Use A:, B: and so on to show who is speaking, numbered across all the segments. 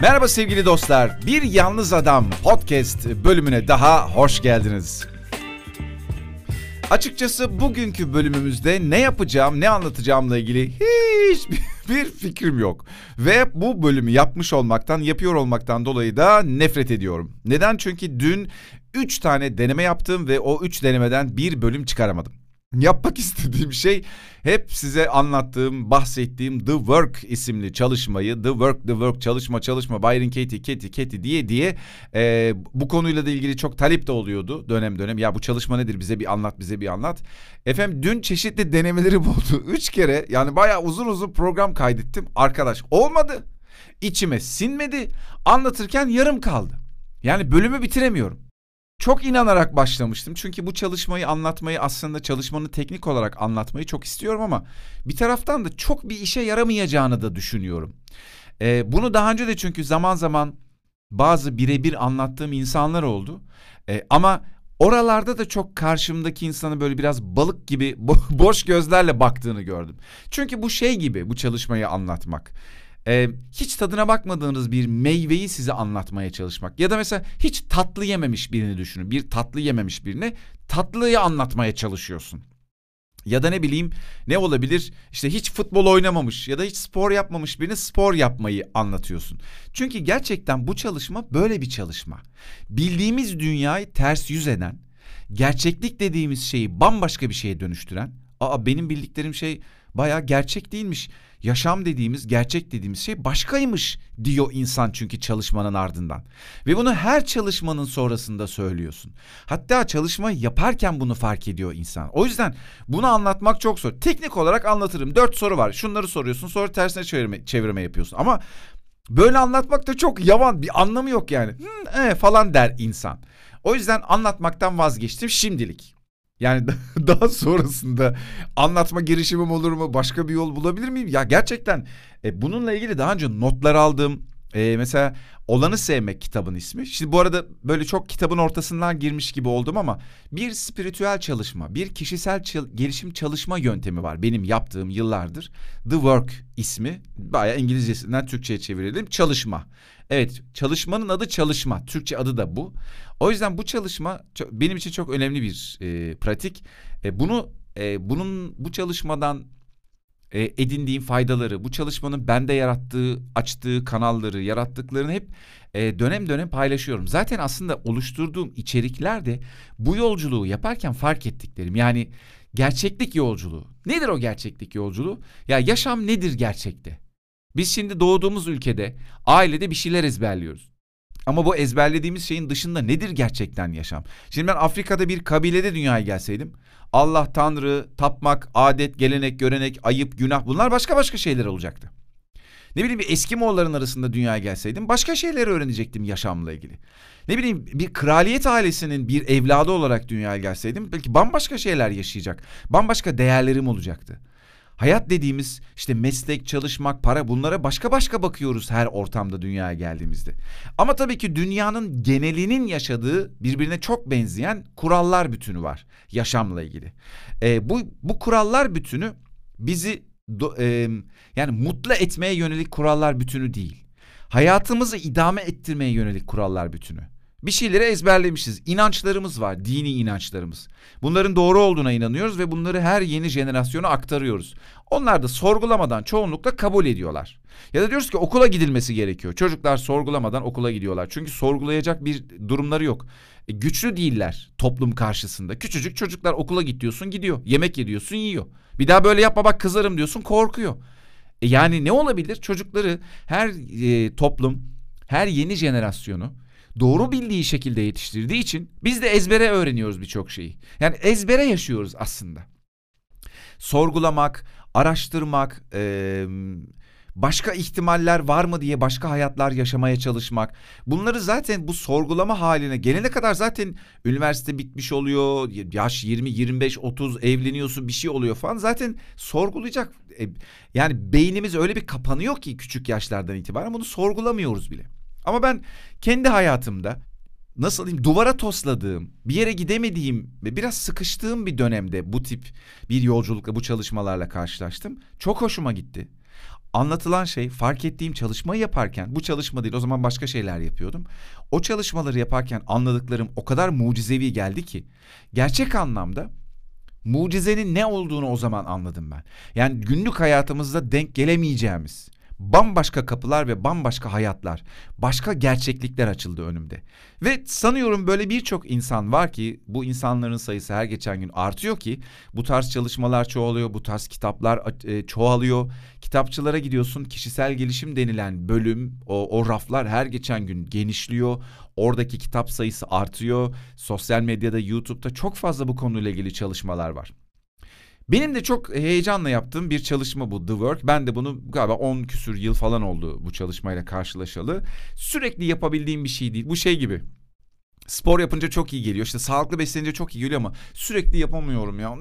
A: Merhaba sevgili dostlar. Bir Yalnız Adam podcast bölümüne daha hoş geldiniz. Açıkçası bugünkü bölümümüzde ne yapacağım, ne anlatacağımla ilgili hiçbir fikrim yok. Ve bu bölümü yapmış olmaktan, yapıyor olmaktan dolayı da nefret ediyorum. Neden? Çünkü dün 3 tane deneme yaptım ve o 3 denemeden bir bölüm çıkaramadım. Yapmak istediğim şey hep size anlattığım, bahsettiğim The Work isimli çalışmayı, The Work, The Work, çalışma, çalışma, Byron Katie, Katie, Katie diye diye e, bu konuyla da ilgili çok talep de oluyordu dönem dönem. Ya bu çalışma nedir bize bir anlat, bize bir anlat. Efendim dün çeşitli denemelerim oldu. Üç kere yani bayağı uzun uzun program kaydettim. Arkadaş olmadı. İçime sinmedi. Anlatırken yarım kaldı. Yani bölümü bitiremiyorum. Çok inanarak başlamıştım. Çünkü bu çalışmayı anlatmayı aslında çalışmanın teknik olarak anlatmayı çok istiyorum ama bir taraftan da çok bir işe yaramayacağını da düşünüyorum. Ee, bunu daha önce de çünkü zaman zaman bazı birebir anlattığım insanlar oldu. Ee, ama oralarda da çok karşımdaki insanı böyle biraz balık gibi boş gözlerle baktığını gördüm. Çünkü bu şey gibi bu çalışmayı anlatmak e, hiç tadına bakmadığınız bir meyveyi size anlatmaya çalışmak. Ya da mesela hiç tatlı yememiş birini düşünün. Bir tatlı yememiş birine tatlıyı anlatmaya çalışıyorsun. Ya da ne bileyim ne olabilir işte hiç futbol oynamamış ya da hiç spor yapmamış birine spor yapmayı anlatıyorsun. Çünkü gerçekten bu çalışma böyle bir çalışma. Bildiğimiz dünyayı ters yüz eden, gerçeklik dediğimiz şeyi bambaşka bir şeye dönüştüren, aa benim bildiklerim şey baya gerçek değilmiş yaşam dediğimiz, gerçek dediğimiz şey başkaymış diyor insan çünkü çalışmanın ardından. Ve bunu her çalışmanın sonrasında söylüyorsun. Hatta çalışma yaparken bunu fark ediyor insan. O yüzden bunu anlatmak çok zor. Teknik olarak anlatırım. Dört soru var. Şunları soruyorsun sonra tersine çevirme, çevirme yapıyorsun. Ama böyle anlatmak da çok yavan bir anlamı yok yani. Hmm, e, falan der insan. O yüzden anlatmaktan vazgeçtim şimdilik. Yani daha sonrasında anlatma girişimim olur mu? Başka bir yol bulabilir miyim? Ya gerçekten e, bununla ilgili daha önce notlar aldım. E, mesela Olanı Sevmek kitabın ismi. Şimdi bu arada böyle çok kitabın ortasından girmiş gibi oldum ama bir spiritüel çalışma, bir kişisel çal- gelişim çalışma yöntemi var benim yaptığım yıllardır. The Work ismi. Bayağı İngilizcesinden Türkçe'ye çevirelim. Çalışma. Evet, çalışmanın adı çalışma. Türkçe adı da bu. O yüzden bu çalışma benim için çok önemli bir e, pratik. E, bunu e, bunun bu çalışmadan e, edindiğim faydaları, bu çalışmanın bende yarattığı, açtığı kanalları, yarattıklarını hep e, dönem dönem paylaşıyorum. Zaten aslında oluşturduğum içerikler de bu yolculuğu yaparken fark ettiklerim. Yani gerçeklik yolculuğu. Nedir o gerçeklik yolculuğu? Ya yaşam nedir gerçekte? Biz şimdi doğduğumuz ülkede, ailede bir şeyler ezberliyoruz. Ama bu ezberlediğimiz şeyin dışında nedir gerçekten yaşam? Şimdi ben Afrika'da bir kabilede dünyaya gelseydim Allah, Tanrı, tapmak, adet, gelenek, görenek, ayıp, günah bunlar başka başka şeyler olacaktı. Ne bileyim bir Eskimoğulların arasında dünyaya gelseydim başka şeyleri öğrenecektim yaşamla ilgili. Ne bileyim bir kraliyet ailesinin bir evladı olarak dünyaya gelseydim belki bambaşka şeyler yaşayacak. Bambaşka değerlerim olacaktı. Hayat dediğimiz işte meslek, çalışmak, para bunlara başka başka bakıyoruz her ortamda dünyaya geldiğimizde. Ama tabii ki dünyanın genelinin yaşadığı birbirine çok benzeyen kurallar bütünü var yaşamla ilgili. E, bu bu kurallar bütünü bizi do, e, yani mutlu etmeye yönelik kurallar bütünü değil. Hayatımızı idame ettirmeye yönelik kurallar bütünü. Bir şeyleri ezberlemişiz. İnançlarımız var, dini inançlarımız. Bunların doğru olduğuna inanıyoruz ve bunları her yeni jenerasyona aktarıyoruz. Onlar da sorgulamadan çoğunlukla kabul ediyorlar. Ya da diyoruz ki okula gidilmesi gerekiyor. Çocuklar sorgulamadan okula gidiyorlar. Çünkü sorgulayacak bir durumları yok. E, güçlü değiller toplum karşısında. Küçücük çocuklar okula git diyorsun gidiyor. Yemek yediyorsun yiyor. Bir daha böyle yapma bak kızarım diyorsun korkuyor. E yani ne olabilir? Çocukları her e, toplum, her yeni jenerasyonu doğru bildiği şekilde yetiştirdiği için biz de ezbere öğreniyoruz birçok şeyi. Yani ezbere yaşıyoruz aslında. Sorgulamak, araştırmak, e, başka ihtimaller var mı diye başka hayatlar yaşamaya çalışmak. Bunları zaten bu sorgulama haline gelene kadar zaten üniversite bitmiş oluyor. Yaş 20, 25, 30 evleniyorsun bir şey oluyor falan. Zaten sorgulayacak. E, yani beynimiz öyle bir kapanıyor ki küçük yaşlardan itibaren bunu sorgulamıyoruz bile. Ama ben kendi hayatımda nasıl diyeyim duvara tosladığım, bir yere gidemediğim ve biraz sıkıştığım bir dönemde bu tip bir yolculukla, bu çalışmalarla karşılaştım. Çok hoşuma gitti. anlatılan şey fark ettiğim çalışmayı yaparken bu çalışma değil o zaman başka şeyler yapıyordum. O çalışmaları yaparken anladıklarım o kadar mucizevi geldi ki gerçek anlamda mucizenin ne olduğunu o zaman anladım ben. Yani günlük hayatımızda denk gelemeyeceğimiz bambaşka kapılar ve bambaşka hayatlar, başka gerçeklikler açıldı önümde. Ve sanıyorum böyle birçok insan var ki bu insanların sayısı her geçen gün artıyor ki bu tarz çalışmalar çoğalıyor, bu tarz kitaplar e, çoğalıyor. Kitapçılara gidiyorsun, kişisel gelişim denilen bölüm, o, o raflar her geçen gün genişliyor. Oradaki kitap sayısı artıyor. Sosyal medyada, YouTube'da çok fazla bu konuyla ilgili çalışmalar var. Benim de çok heyecanla yaptığım bir çalışma bu The Work. Ben de bunu galiba 10 küsür yıl falan oldu bu çalışmayla karşılaşalı. Sürekli yapabildiğim bir şey değil. Bu şey gibi. Spor yapınca çok iyi geliyor. İşte sağlıklı beslenince çok iyi geliyor ama sürekli yapamıyorum ya.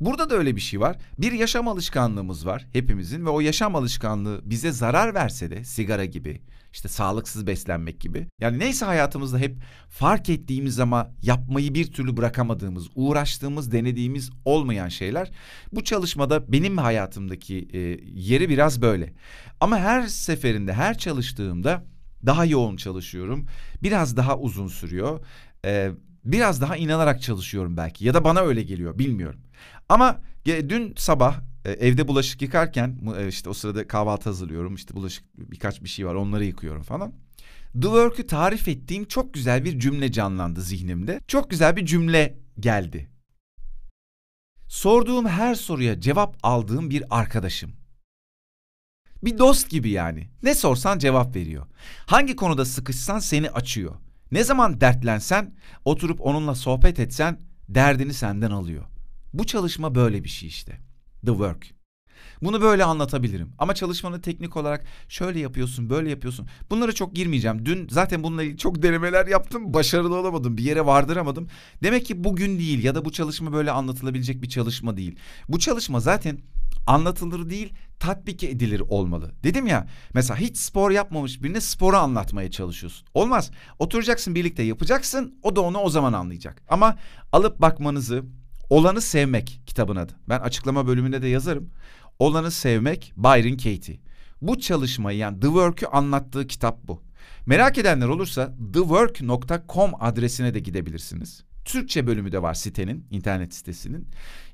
A: Burada da öyle bir şey var. Bir yaşam alışkanlığımız var hepimizin ve o yaşam alışkanlığı bize zarar verse de sigara gibi, işte sağlıksız beslenmek gibi. Yani neyse hayatımızda hep fark ettiğimiz ama yapmayı bir türlü bırakamadığımız, uğraştığımız, denediğimiz olmayan şeyler. Bu çalışmada benim hayatımdaki e, yeri biraz böyle. Ama her seferinde, her çalıştığımda daha yoğun çalışıyorum. Biraz daha uzun sürüyor. Ee, biraz daha inanarak çalışıyorum belki ya da bana öyle geliyor bilmiyorum. Ama dün sabah e, evde bulaşık yıkarken e, işte o sırada kahvaltı hazırlıyorum. İşte bulaşık birkaç bir şey var onları yıkıyorum falan. The Work'ü tarif ettiğim çok güzel bir cümle canlandı zihnimde. Çok güzel bir cümle geldi. Sorduğum her soruya cevap aldığım bir arkadaşım. Bir dost gibi yani. Ne sorsan cevap veriyor. Hangi konuda sıkışsan seni açıyor. Ne zaman dertlensen, oturup onunla sohbet etsen derdini senden alıyor. Bu çalışma böyle bir şey işte. The work. Bunu böyle anlatabilirim. Ama çalışmanı teknik olarak şöyle yapıyorsun, böyle yapıyorsun. Bunlara çok girmeyeceğim. Dün zaten bununla ilgili çok denemeler yaptım. Başarılı olamadım. Bir yere vardıramadım. Demek ki bugün değil ya da bu çalışma böyle anlatılabilecek bir çalışma değil. Bu çalışma zaten anlatılır değil, tatbik edilir olmalı. Dedim ya mesela hiç spor yapmamış birine sporu anlatmaya çalışıyorsun. Olmaz. Oturacaksın birlikte yapacaksın o da onu o zaman anlayacak. Ama alıp bakmanızı Olanı Sevmek kitabın adı. Ben açıklama bölümünde de yazarım. Olanı Sevmek Byron Katie. Bu çalışmayı yani The Work'ü anlattığı kitap bu. Merak edenler olursa thework.com adresine de gidebilirsiniz. Türkçe bölümü de var sitenin, internet sitesinin.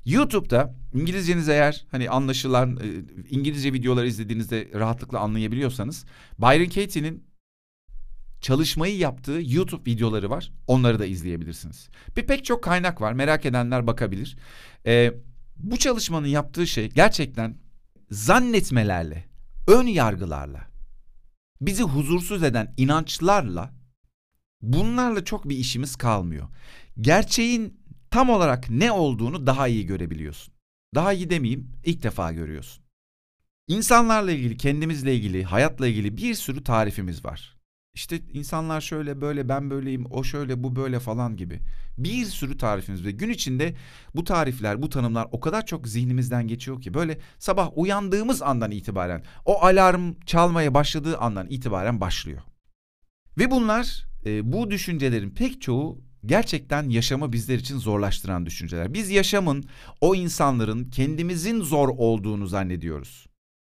A: YouTube'da İngilizceniz eğer hani anlaşılan e, İngilizce videolar izlediğinizde rahatlıkla anlayabiliyorsanız Byron Katie'nin çalışmayı yaptığı YouTube videoları var. Onları da izleyebilirsiniz. Bir pek çok kaynak var. Merak edenler bakabilir. Ee, bu çalışmanın yaptığı şey gerçekten zannetmelerle, ön yargılarla, bizi huzursuz eden inançlarla bunlarla çok bir işimiz kalmıyor. Gerçeğin tam olarak ne olduğunu daha iyi görebiliyorsun. Daha iyi demeyeyim, ilk defa görüyorsun. İnsanlarla ilgili, kendimizle ilgili, hayatla ilgili bir sürü tarifimiz var. İşte insanlar şöyle böyle ben böyleyim o şöyle bu böyle falan gibi. Bir sürü tarifimiz ve gün içinde bu tarifler bu tanımlar o kadar çok zihnimizden geçiyor ki böyle sabah uyandığımız andan itibaren o alarm çalmaya başladığı andan itibaren başlıyor. Ve bunlar e, bu düşüncelerin pek çoğu gerçekten yaşamı bizler için zorlaştıran düşünceler. Biz yaşamın o insanların kendimizin zor olduğunu zannediyoruz.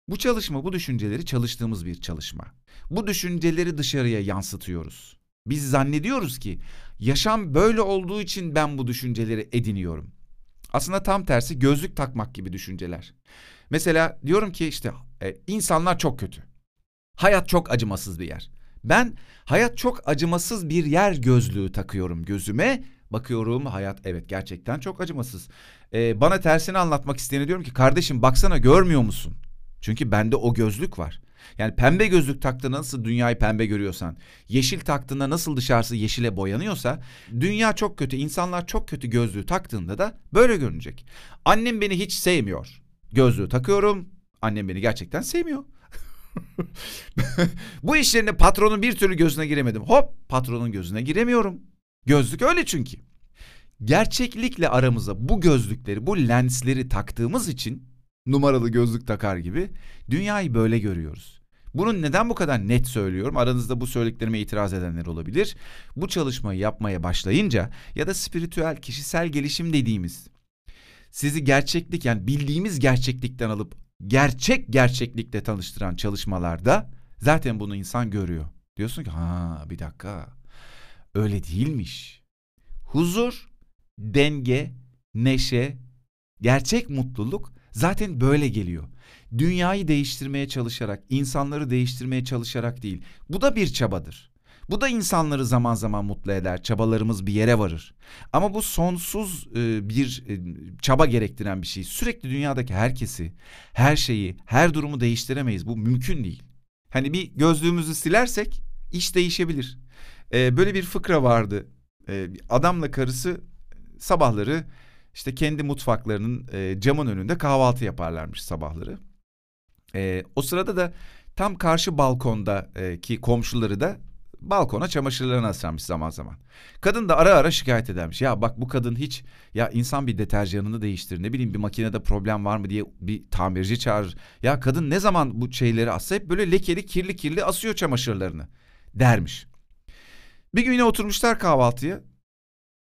A: Bu çalışma, bu düşünceleri çalıştığımız bir çalışma. Bu düşünceleri dışarıya yansıtıyoruz. Biz zannediyoruz ki yaşam böyle olduğu için ben bu düşünceleri ediniyorum. Aslında tam tersi gözlük takmak gibi düşünceler. Mesela diyorum ki işte e, insanlar çok kötü. Hayat çok acımasız bir yer. Ben hayat çok acımasız bir yer gözlüğü takıyorum gözüme. Bakıyorum hayat evet gerçekten çok acımasız. Ee, bana tersini anlatmak isteyene diyorum ki kardeşim baksana görmüyor musun? Çünkü bende o gözlük var. Yani pembe gözlük taktığında nasıl dünyayı pembe görüyorsan, yeşil taktığında nasıl dışarısı yeşile boyanıyorsa, dünya çok kötü, insanlar çok kötü gözlüğü taktığında da böyle görünecek. Annem beni hiç sevmiyor. Gözlüğü takıyorum, annem beni gerçekten sevmiyor. Bu işlerinde patronun bir türlü gözüne giremedim. Hop patronun gözüne giremiyorum. Gözlük öyle çünkü. Gerçeklikle aramıza bu gözlükleri, bu lensleri taktığımız için numaralı gözlük takar gibi dünyayı böyle görüyoruz. Bunun neden bu kadar net söylüyorum? Aranızda bu söylediklerime itiraz edenler olabilir. Bu çalışmayı yapmaya başlayınca ya da spiritüel kişisel gelişim dediğimiz sizi gerçeklik yani bildiğimiz gerçeklikten alıp gerçek gerçeklikle tanıştıran çalışmalarda zaten bunu insan görüyor. Diyorsun ki ha bir dakika öyle değilmiş. Huzur, denge, neşe, gerçek mutluluk zaten böyle geliyor. Dünyayı değiştirmeye çalışarak, insanları değiştirmeye çalışarak değil. Bu da bir çabadır. Bu da insanları zaman zaman mutlu eder. Çabalarımız bir yere varır. Ama bu sonsuz e, bir e, çaba gerektiren bir şey. Sürekli dünyadaki herkesi, her şeyi, her durumu değiştiremeyiz. Bu mümkün değil. Hani bir gözlüğümüzü silersek iş değişebilir. E, böyle bir fıkra vardı. Adamla karısı sabahları işte kendi mutfaklarının camın önünde kahvaltı yaparlarmış sabahları. O sırada da tam karşı balkonda ki komşuları da balkona çamaşırlarını asarmış zaman zaman. Kadın da ara ara şikayet edermiş. Ya bak bu kadın hiç ya insan bir deterjanını değiştirir ne bileyim bir makinede problem var mı diye bir tamirci çağırır. Ya kadın ne zaman bu şeyleri assa hep böyle lekeli kirli kirli asıyor çamaşırlarını dermiş. Bir gün yine oturmuşlar kahvaltıya.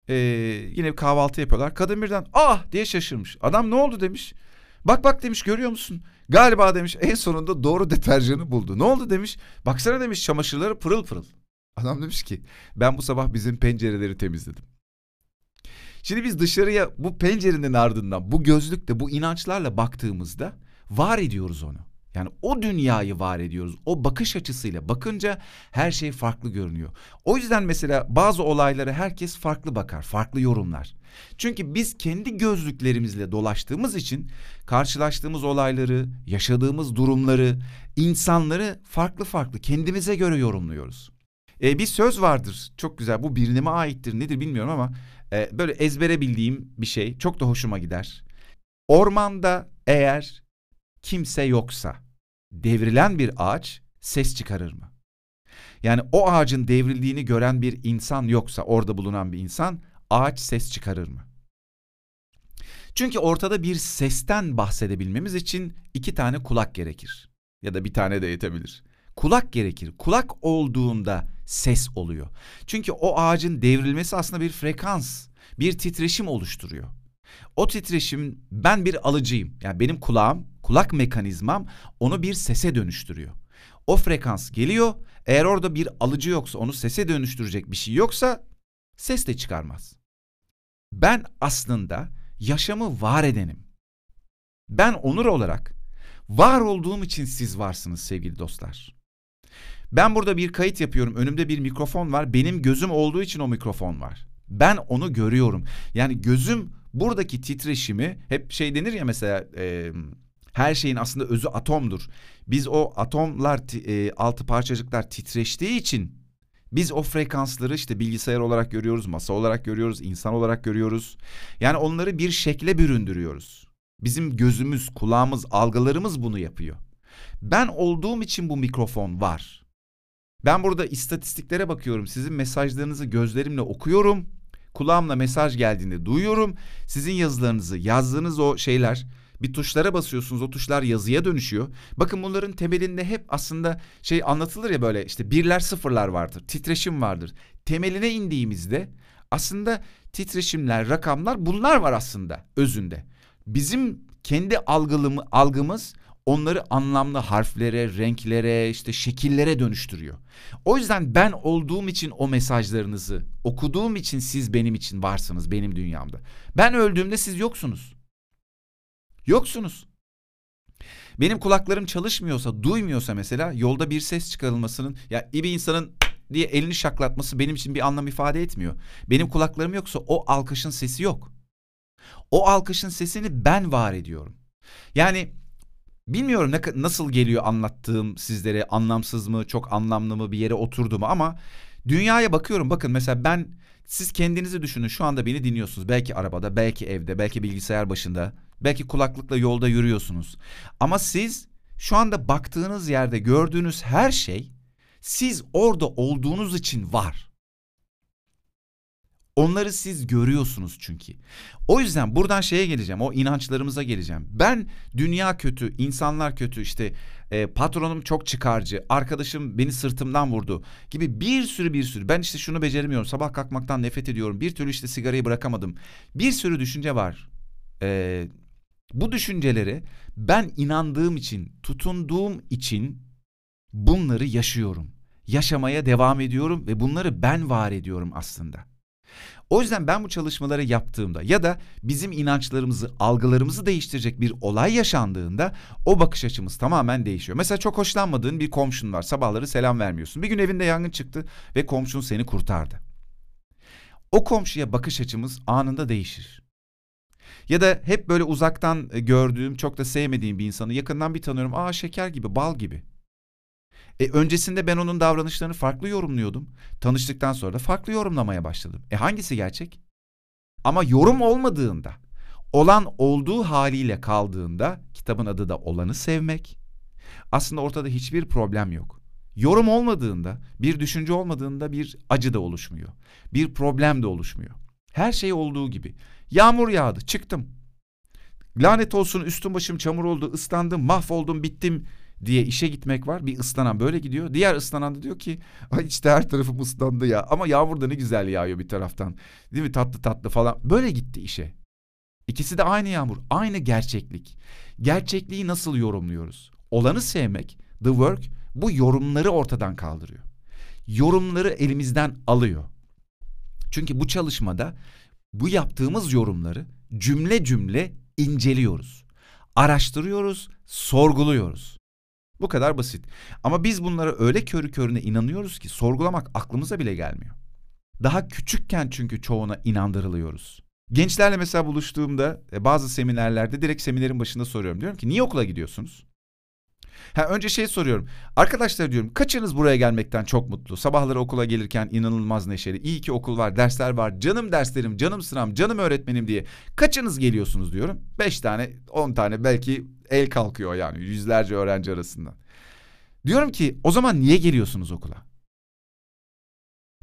A: Ee, yine kahvaltı yapıyorlar. Kadın birden ah diye şaşırmış. Adam ne oldu demiş. Bak bak demiş görüyor musun? Galiba demiş en sonunda doğru deterjanı buldu. Ne oldu demiş. Baksana demiş çamaşırları pırıl pırıl. Adam demiş ki ben bu sabah bizim pencereleri temizledim. Şimdi biz dışarıya bu pencerenin ardından bu gözlükle bu inançlarla baktığımızda var ediyoruz onu. Yani o dünyayı var ediyoruz. O bakış açısıyla bakınca her şey farklı görünüyor. O yüzden mesela bazı olaylara herkes farklı bakar, farklı yorumlar. Çünkü biz kendi gözlüklerimizle dolaştığımız için karşılaştığımız olayları, yaşadığımız durumları, insanları farklı farklı kendimize göre yorumluyoruz. Ee, bir söz vardır çok güzel bu birine aittir nedir bilmiyorum ama e, böyle ezbere bildiğim bir şey çok da hoşuma gider. Ormanda eğer kimse yoksa devrilen bir ağaç ses çıkarır mı? Yani o ağacın devrildiğini gören bir insan yoksa orada bulunan bir insan ağaç ses çıkarır mı? Çünkü ortada bir sesten bahsedebilmemiz için iki tane kulak gerekir. Ya da bir tane de yetebilir. Kulak gerekir. Kulak olduğunda ses oluyor. Çünkü o ağacın devrilmesi aslında bir frekans, bir titreşim oluşturuyor. O titreşim ben bir alıcıyım. Yani benim kulağım, kulak mekanizmam onu bir sese dönüştürüyor. O frekans geliyor. Eğer orada bir alıcı yoksa, onu sese dönüştürecek bir şey yoksa ses de çıkarmaz. Ben aslında yaşamı var edenim. Ben onur olarak var olduğum için siz varsınız sevgili dostlar. Ben burada bir kayıt yapıyorum. Önümde bir mikrofon var. Benim gözüm olduğu için o mikrofon var. Ben onu görüyorum. Yani gözüm buradaki titreşimi hep şey denir ya mesela e, her şeyin aslında özü atomdur. Biz o atomlar e, altı parçacıklar titreştiği için biz o frekansları işte bilgisayar olarak görüyoruz, masa olarak görüyoruz, insan olarak görüyoruz. Yani onları bir şekle büründürüyoruz. Bizim gözümüz, kulağımız, algılarımız bunu yapıyor. Ben olduğum için bu mikrofon var. Ben burada istatistiklere bakıyorum. Sizin mesajlarınızı gözlerimle okuyorum. Kulağımla mesaj geldiğinde duyuyorum. Sizin yazılarınızı, yazdığınız o şeyler bir tuşlara basıyorsunuz o tuşlar yazıya dönüşüyor. Bakın bunların temelinde hep aslında şey anlatılır ya böyle işte birler sıfırlar vardır. Titreşim vardır. Temeline indiğimizde aslında titreşimler, rakamlar bunlar var aslında özünde. Bizim kendi algılımı, algımız onları anlamlı harflere, renklere, işte şekillere dönüştürüyor. O yüzden ben olduğum için o mesajlarınızı, okuduğum için siz benim için varsınız benim dünyamda. Ben öldüğümde siz yoksunuz. Yoksunuz. Benim kulaklarım çalışmıyorsa, duymuyorsa mesela yolda bir ses çıkarılmasının ya bir insanın diye elini şaklatması benim için bir anlam ifade etmiyor. Benim kulaklarım yoksa o alkışın sesi yok. O alkışın sesini ben var ediyorum. Yani bilmiyorum ne, nasıl geliyor anlattığım sizlere anlamsız mı, çok anlamlı mı bir yere oturdu mu ama dünyaya bakıyorum. Bakın mesela ben siz kendinizi düşünün şu anda beni dinliyorsunuz. Belki arabada, belki evde, belki bilgisayar başında. Belki kulaklıkla yolda yürüyorsunuz. Ama siz şu anda baktığınız yerde gördüğünüz her şey siz orada olduğunuz için var. Onları siz görüyorsunuz çünkü. O yüzden buradan şeye geleceğim, o inançlarımıza geleceğim. Ben dünya kötü, insanlar kötü, işte e, patronum çok çıkarcı, arkadaşım beni sırtımdan vurdu gibi bir sürü bir sürü. Ben işte şunu beceremiyorum, sabah kalkmaktan nefret ediyorum, bir türlü işte sigarayı bırakamadım. Bir sürü düşünce var Ee, bu düşünceleri ben inandığım için, tutunduğum için bunları yaşıyorum. Yaşamaya devam ediyorum ve bunları ben var ediyorum aslında. O yüzden ben bu çalışmaları yaptığımda ya da bizim inançlarımızı, algılarımızı değiştirecek bir olay yaşandığında o bakış açımız tamamen değişiyor. Mesela çok hoşlanmadığın bir komşun var. Sabahları selam vermiyorsun. Bir gün evinde yangın çıktı ve komşun seni kurtardı. O komşuya bakış açımız anında değişir. Ya da hep böyle uzaktan e, gördüğüm, çok da sevmediğim bir insanı yakından bir tanıyorum. Aa şeker gibi, bal gibi. E öncesinde ben onun davranışlarını farklı yorumluyordum. Tanıştıktan sonra da farklı yorumlamaya başladım. E hangisi gerçek? Ama yorum olmadığında, olan olduğu haliyle kaldığında kitabın adı da olanı sevmek. Aslında ortada hiçbir problem yok. Yorum olmadığında, bir düşünce olmadığında bir acı da oluşmuyor. Bir problem de oluşmuyor. Her şey olduğu gibi. Yağmur yağdı, çıktım. Lanet olsun üstüm başım çamur oldu, ıslandım, mahvoldum, bittim diye işe gitmek var. Bir ıslanan böyle gidiyor. Diğer ıslanan da diyor ki Ay işte her tarafım ıslandı ya. Ama yağmur da ne güzel yağıyor bir taraftan. Değil mi tatlı tatlı falan. Böyle gitti işe. İkisi de aynı yağmur. Aynı gerçeklik. Gerçekliği nasıl yorumluyoruz? Olanı sevmek, the work bu yorumları ortadan kaldırıyor. Yorumları elimizden alıyor. Çünkü bu çalışmada bu yaptığımız yorumları cümle cümle inceliyoruz. Araştırıyoruz, sorguluyoruz. Bu kadar basit. Ama biz bunlara öyle körü körüne inanıyoruz ki sorgulamak aklımıza bile gelmiyor. Daha küçükken çünkü çoğuna inandırılıyoruz. Gençlerle mesela buluştuğumda e, bazı seminerlerde direkt seminerin başında soruyorum. Diyorum ki niye okula gidiyorsunuz? Ha, önce şey soruyorum. Arkadaşlar diyorum kaçınız buraya gelmekten çok mutlu? Sabahları okula gelirken inanılmaz neşeli. İyi ki okul var, dersler var. Canım derslerim, canım sınavım, canım öğretmenim diye. Kaçınız geliyorsunuz diyorum. Beş tane, on tane belki el kalkıyor yani yüzlerce öğrenci arasından. Diyorum ki o zaman niye geliyorsunuz okula?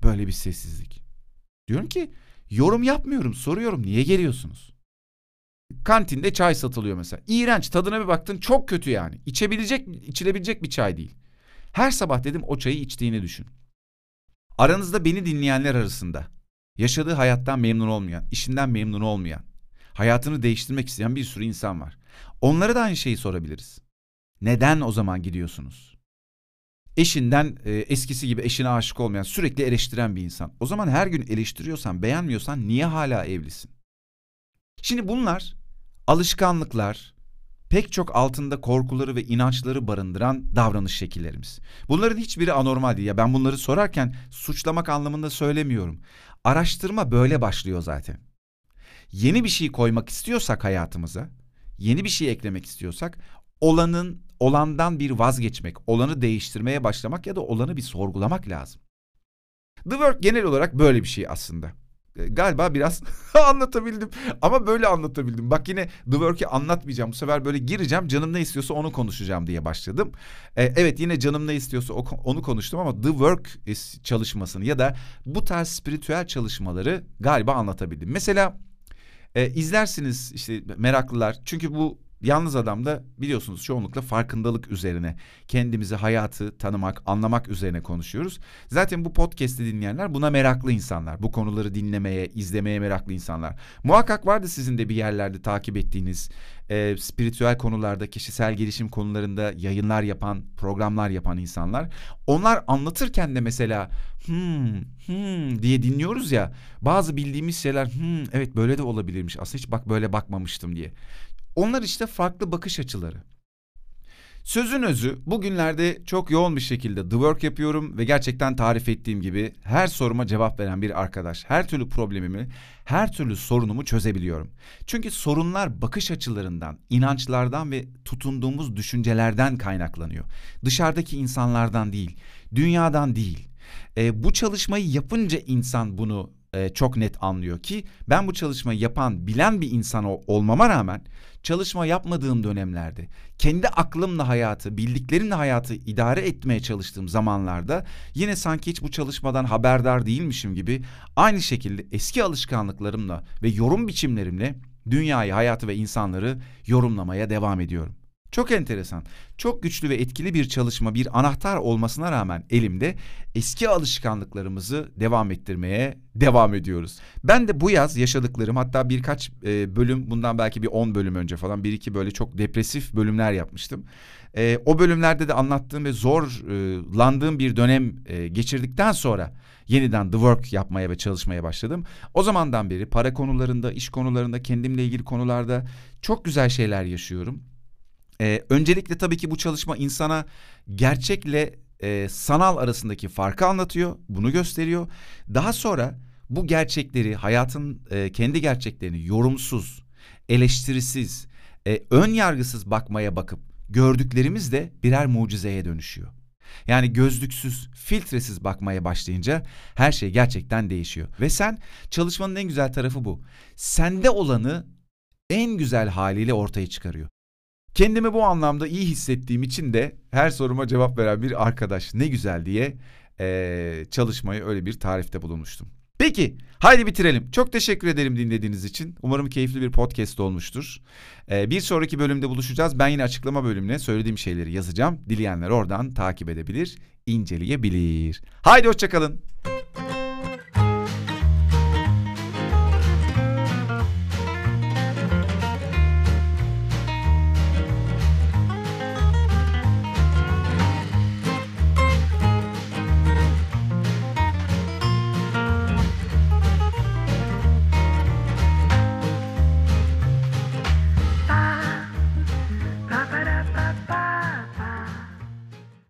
A: Böyle bir sessizlik. Diyorum ki yorum yapmıyorum soruyorum niye geliyorsunuz? Kantinde çay satılıyor mesela. İğrenç tadına bir baktın çok kötü yani. İçebilecek, içilebilecek bir çay değil. Her sabah dedim o çayı içtiğini düşün. Aranızda beni dinleyenler arasında yaşadığı hayattan memnun olmayan, işinden memnun olmayan, hayatını değiştirmek isteyen bir sürü insan var. Onlara da aynı şeyi sorabiliriz. Neden o zaman gidiyorsunuz? Eşinden e, eskisi gibi eşine aşık olmayan, sürekli eleştiren bir insan. O zaman her gün eleştiriyorsan, beğenmiyorsan niye hala evlisin? Şimdi bunlar alışkanlıklar, pek çok altında korkuları ve inançları barındıran davranış şekillerimiz. Bunların hiçbiri anormal değil. Ya ben bunları sorarken suçlamak anlamında söylemiyorum. Araştırma böyle başlıyor zaten. Yeni bir şey koymak istiyorsak hayatımıza, yeni bir şey eklemek istiyorsak olanın olandan bir vazgeçmek, olanı değiştirmeye başlamak ya da olanı bir sorgulamak lazım. The Work genel olarak böyle bir şey aslında. E, galiba biraz anlatabildim ama böyle anlatabildim. Bak yine The Work'i anlatmayacağım. Bu sefer böyle gireceğim canım ne istiyorsa onu konuşacağım diye başladım. Ee, evet yine canım ne istiyorsa onu konuştum ama The Work çalışmasını ya da bu tarz spiritüel çalışmaları galiba anlatabildim. Mesela e, izlersiniz işte meraklılar çünkü bu Yalnız adamda biliyorsunuz çoğunlukla farkındalık üzerine, kendimizi, hayatı tanımak, anlamak üzerine konuşuyoruz. Zaten bu podcast'i dinleyenler buna meraklı insanlar. Bu konuları dinlemeye, izlemeye meraklı insanlar. Muhakkak vardı sizin de bir yerlerde takip ettiğiniz, e, spiritüel konularda, kişisel gelişim konularında yayınlar yapan, programlar yapan insanlar. Onlar anlatırken de mesela hmm, hmm diye dinliyoruz ya. Bazı bildiğimiz şeyler hmm, evet böyle de olabilirmiş. Aslında hiç bak böyle bakmamıştım diye. Onlar işte farklı bakış açıları. Sözün özü bugünlerde çok yoğun bir şekilde The Work yapıyorum ve gerçekten tarif ettiğim gibi her soruma cevap veren bir arkadaş. Her türlü problemimi, her türlü sorunumu çözebiliyorum. Çünkü sorunlar bakış açılarından, inançlardan ve tutunduğumuz düşüncelerden kaynaklanıyor. Dışarıdaki insanlardan değil, dünyadan değil. E, bu çalışmayı yapınca insan bunu e, çok net anlıyor ki ben bu çalışmayı yapan, bilen bir insan olmama rağmen çalışma yapmadığım dönemlerde kendi aklımla hayatı, bildiklerimle hayatı idare etmeye çalıştığım zamanlarda yine sanki hiç bu çalışmadan haberdar değilmişim gibi aynı şekilde eski alışkanlıklarımla ve yorum biçimlerimle dünyayı, hayatı ve insanları yorumlamaya devam ediyorum. Çok enteresan. Çok güçlü ve etkili bir çalışma, bir anahtar olmasına rağmen elimde eski alışkanlıklarımızı devam ettirmeye devam ediyoruz. Ben de bu yaz yaşadıklarım hatta birkaç e, bölüm bundan belki bir 10 bölüm önce falan bir iki böyle çok depresif bölümler yapmıştım. E, o bölümlerde de anlattığım ve zorlandığım bir dönem e, geçirdikten sonra yeniden the work yapmaya ve çalışmaya başladım. O zamandan beri para konularında, iş konularında, kendimle ilgili konularda çok güzel şeyler yaşıyorum. Ee, öncelikle tabii ki bu çalışma insana gerçekle e, sanal arasındaki farkı anlatıyor, bunu gösteriyor. Daha sonra bu gerçekleri, hayatın e, kendi gerçeklerini yorumsuz, eleştirisiz, e, ön yargısız bakmaya bakıp gördüklerimiz de birer mucizeye dönüşüyor. Yani gözlüksüz, filtresiz bakmaya başlayınca her şey gerçekten değişiyor. Ve sen çalışmanın en güzel tarafı bu. Sende olanı en güzel haliyle ortaya çıkarıyor. Kendimi bu anlamda iyi hissettiğim için de her soruma cevap veren bir arkadaş ne güzel diye ee, çalışmayı öyle bir tarifte bulunmuştum. Peki haydi bitirelim. Çok teşekkür ederim dinlediğiniz için. Umarım keyifli bir podcast olmuştur. Ee, bir sonraki bölümde buluşacağız. Ben yine açıklama bölümüne söylediğim şeyleri yazacağım. Dileyenler oradan takip edebilir, inceleyebilir. Haydi hoşçakalın.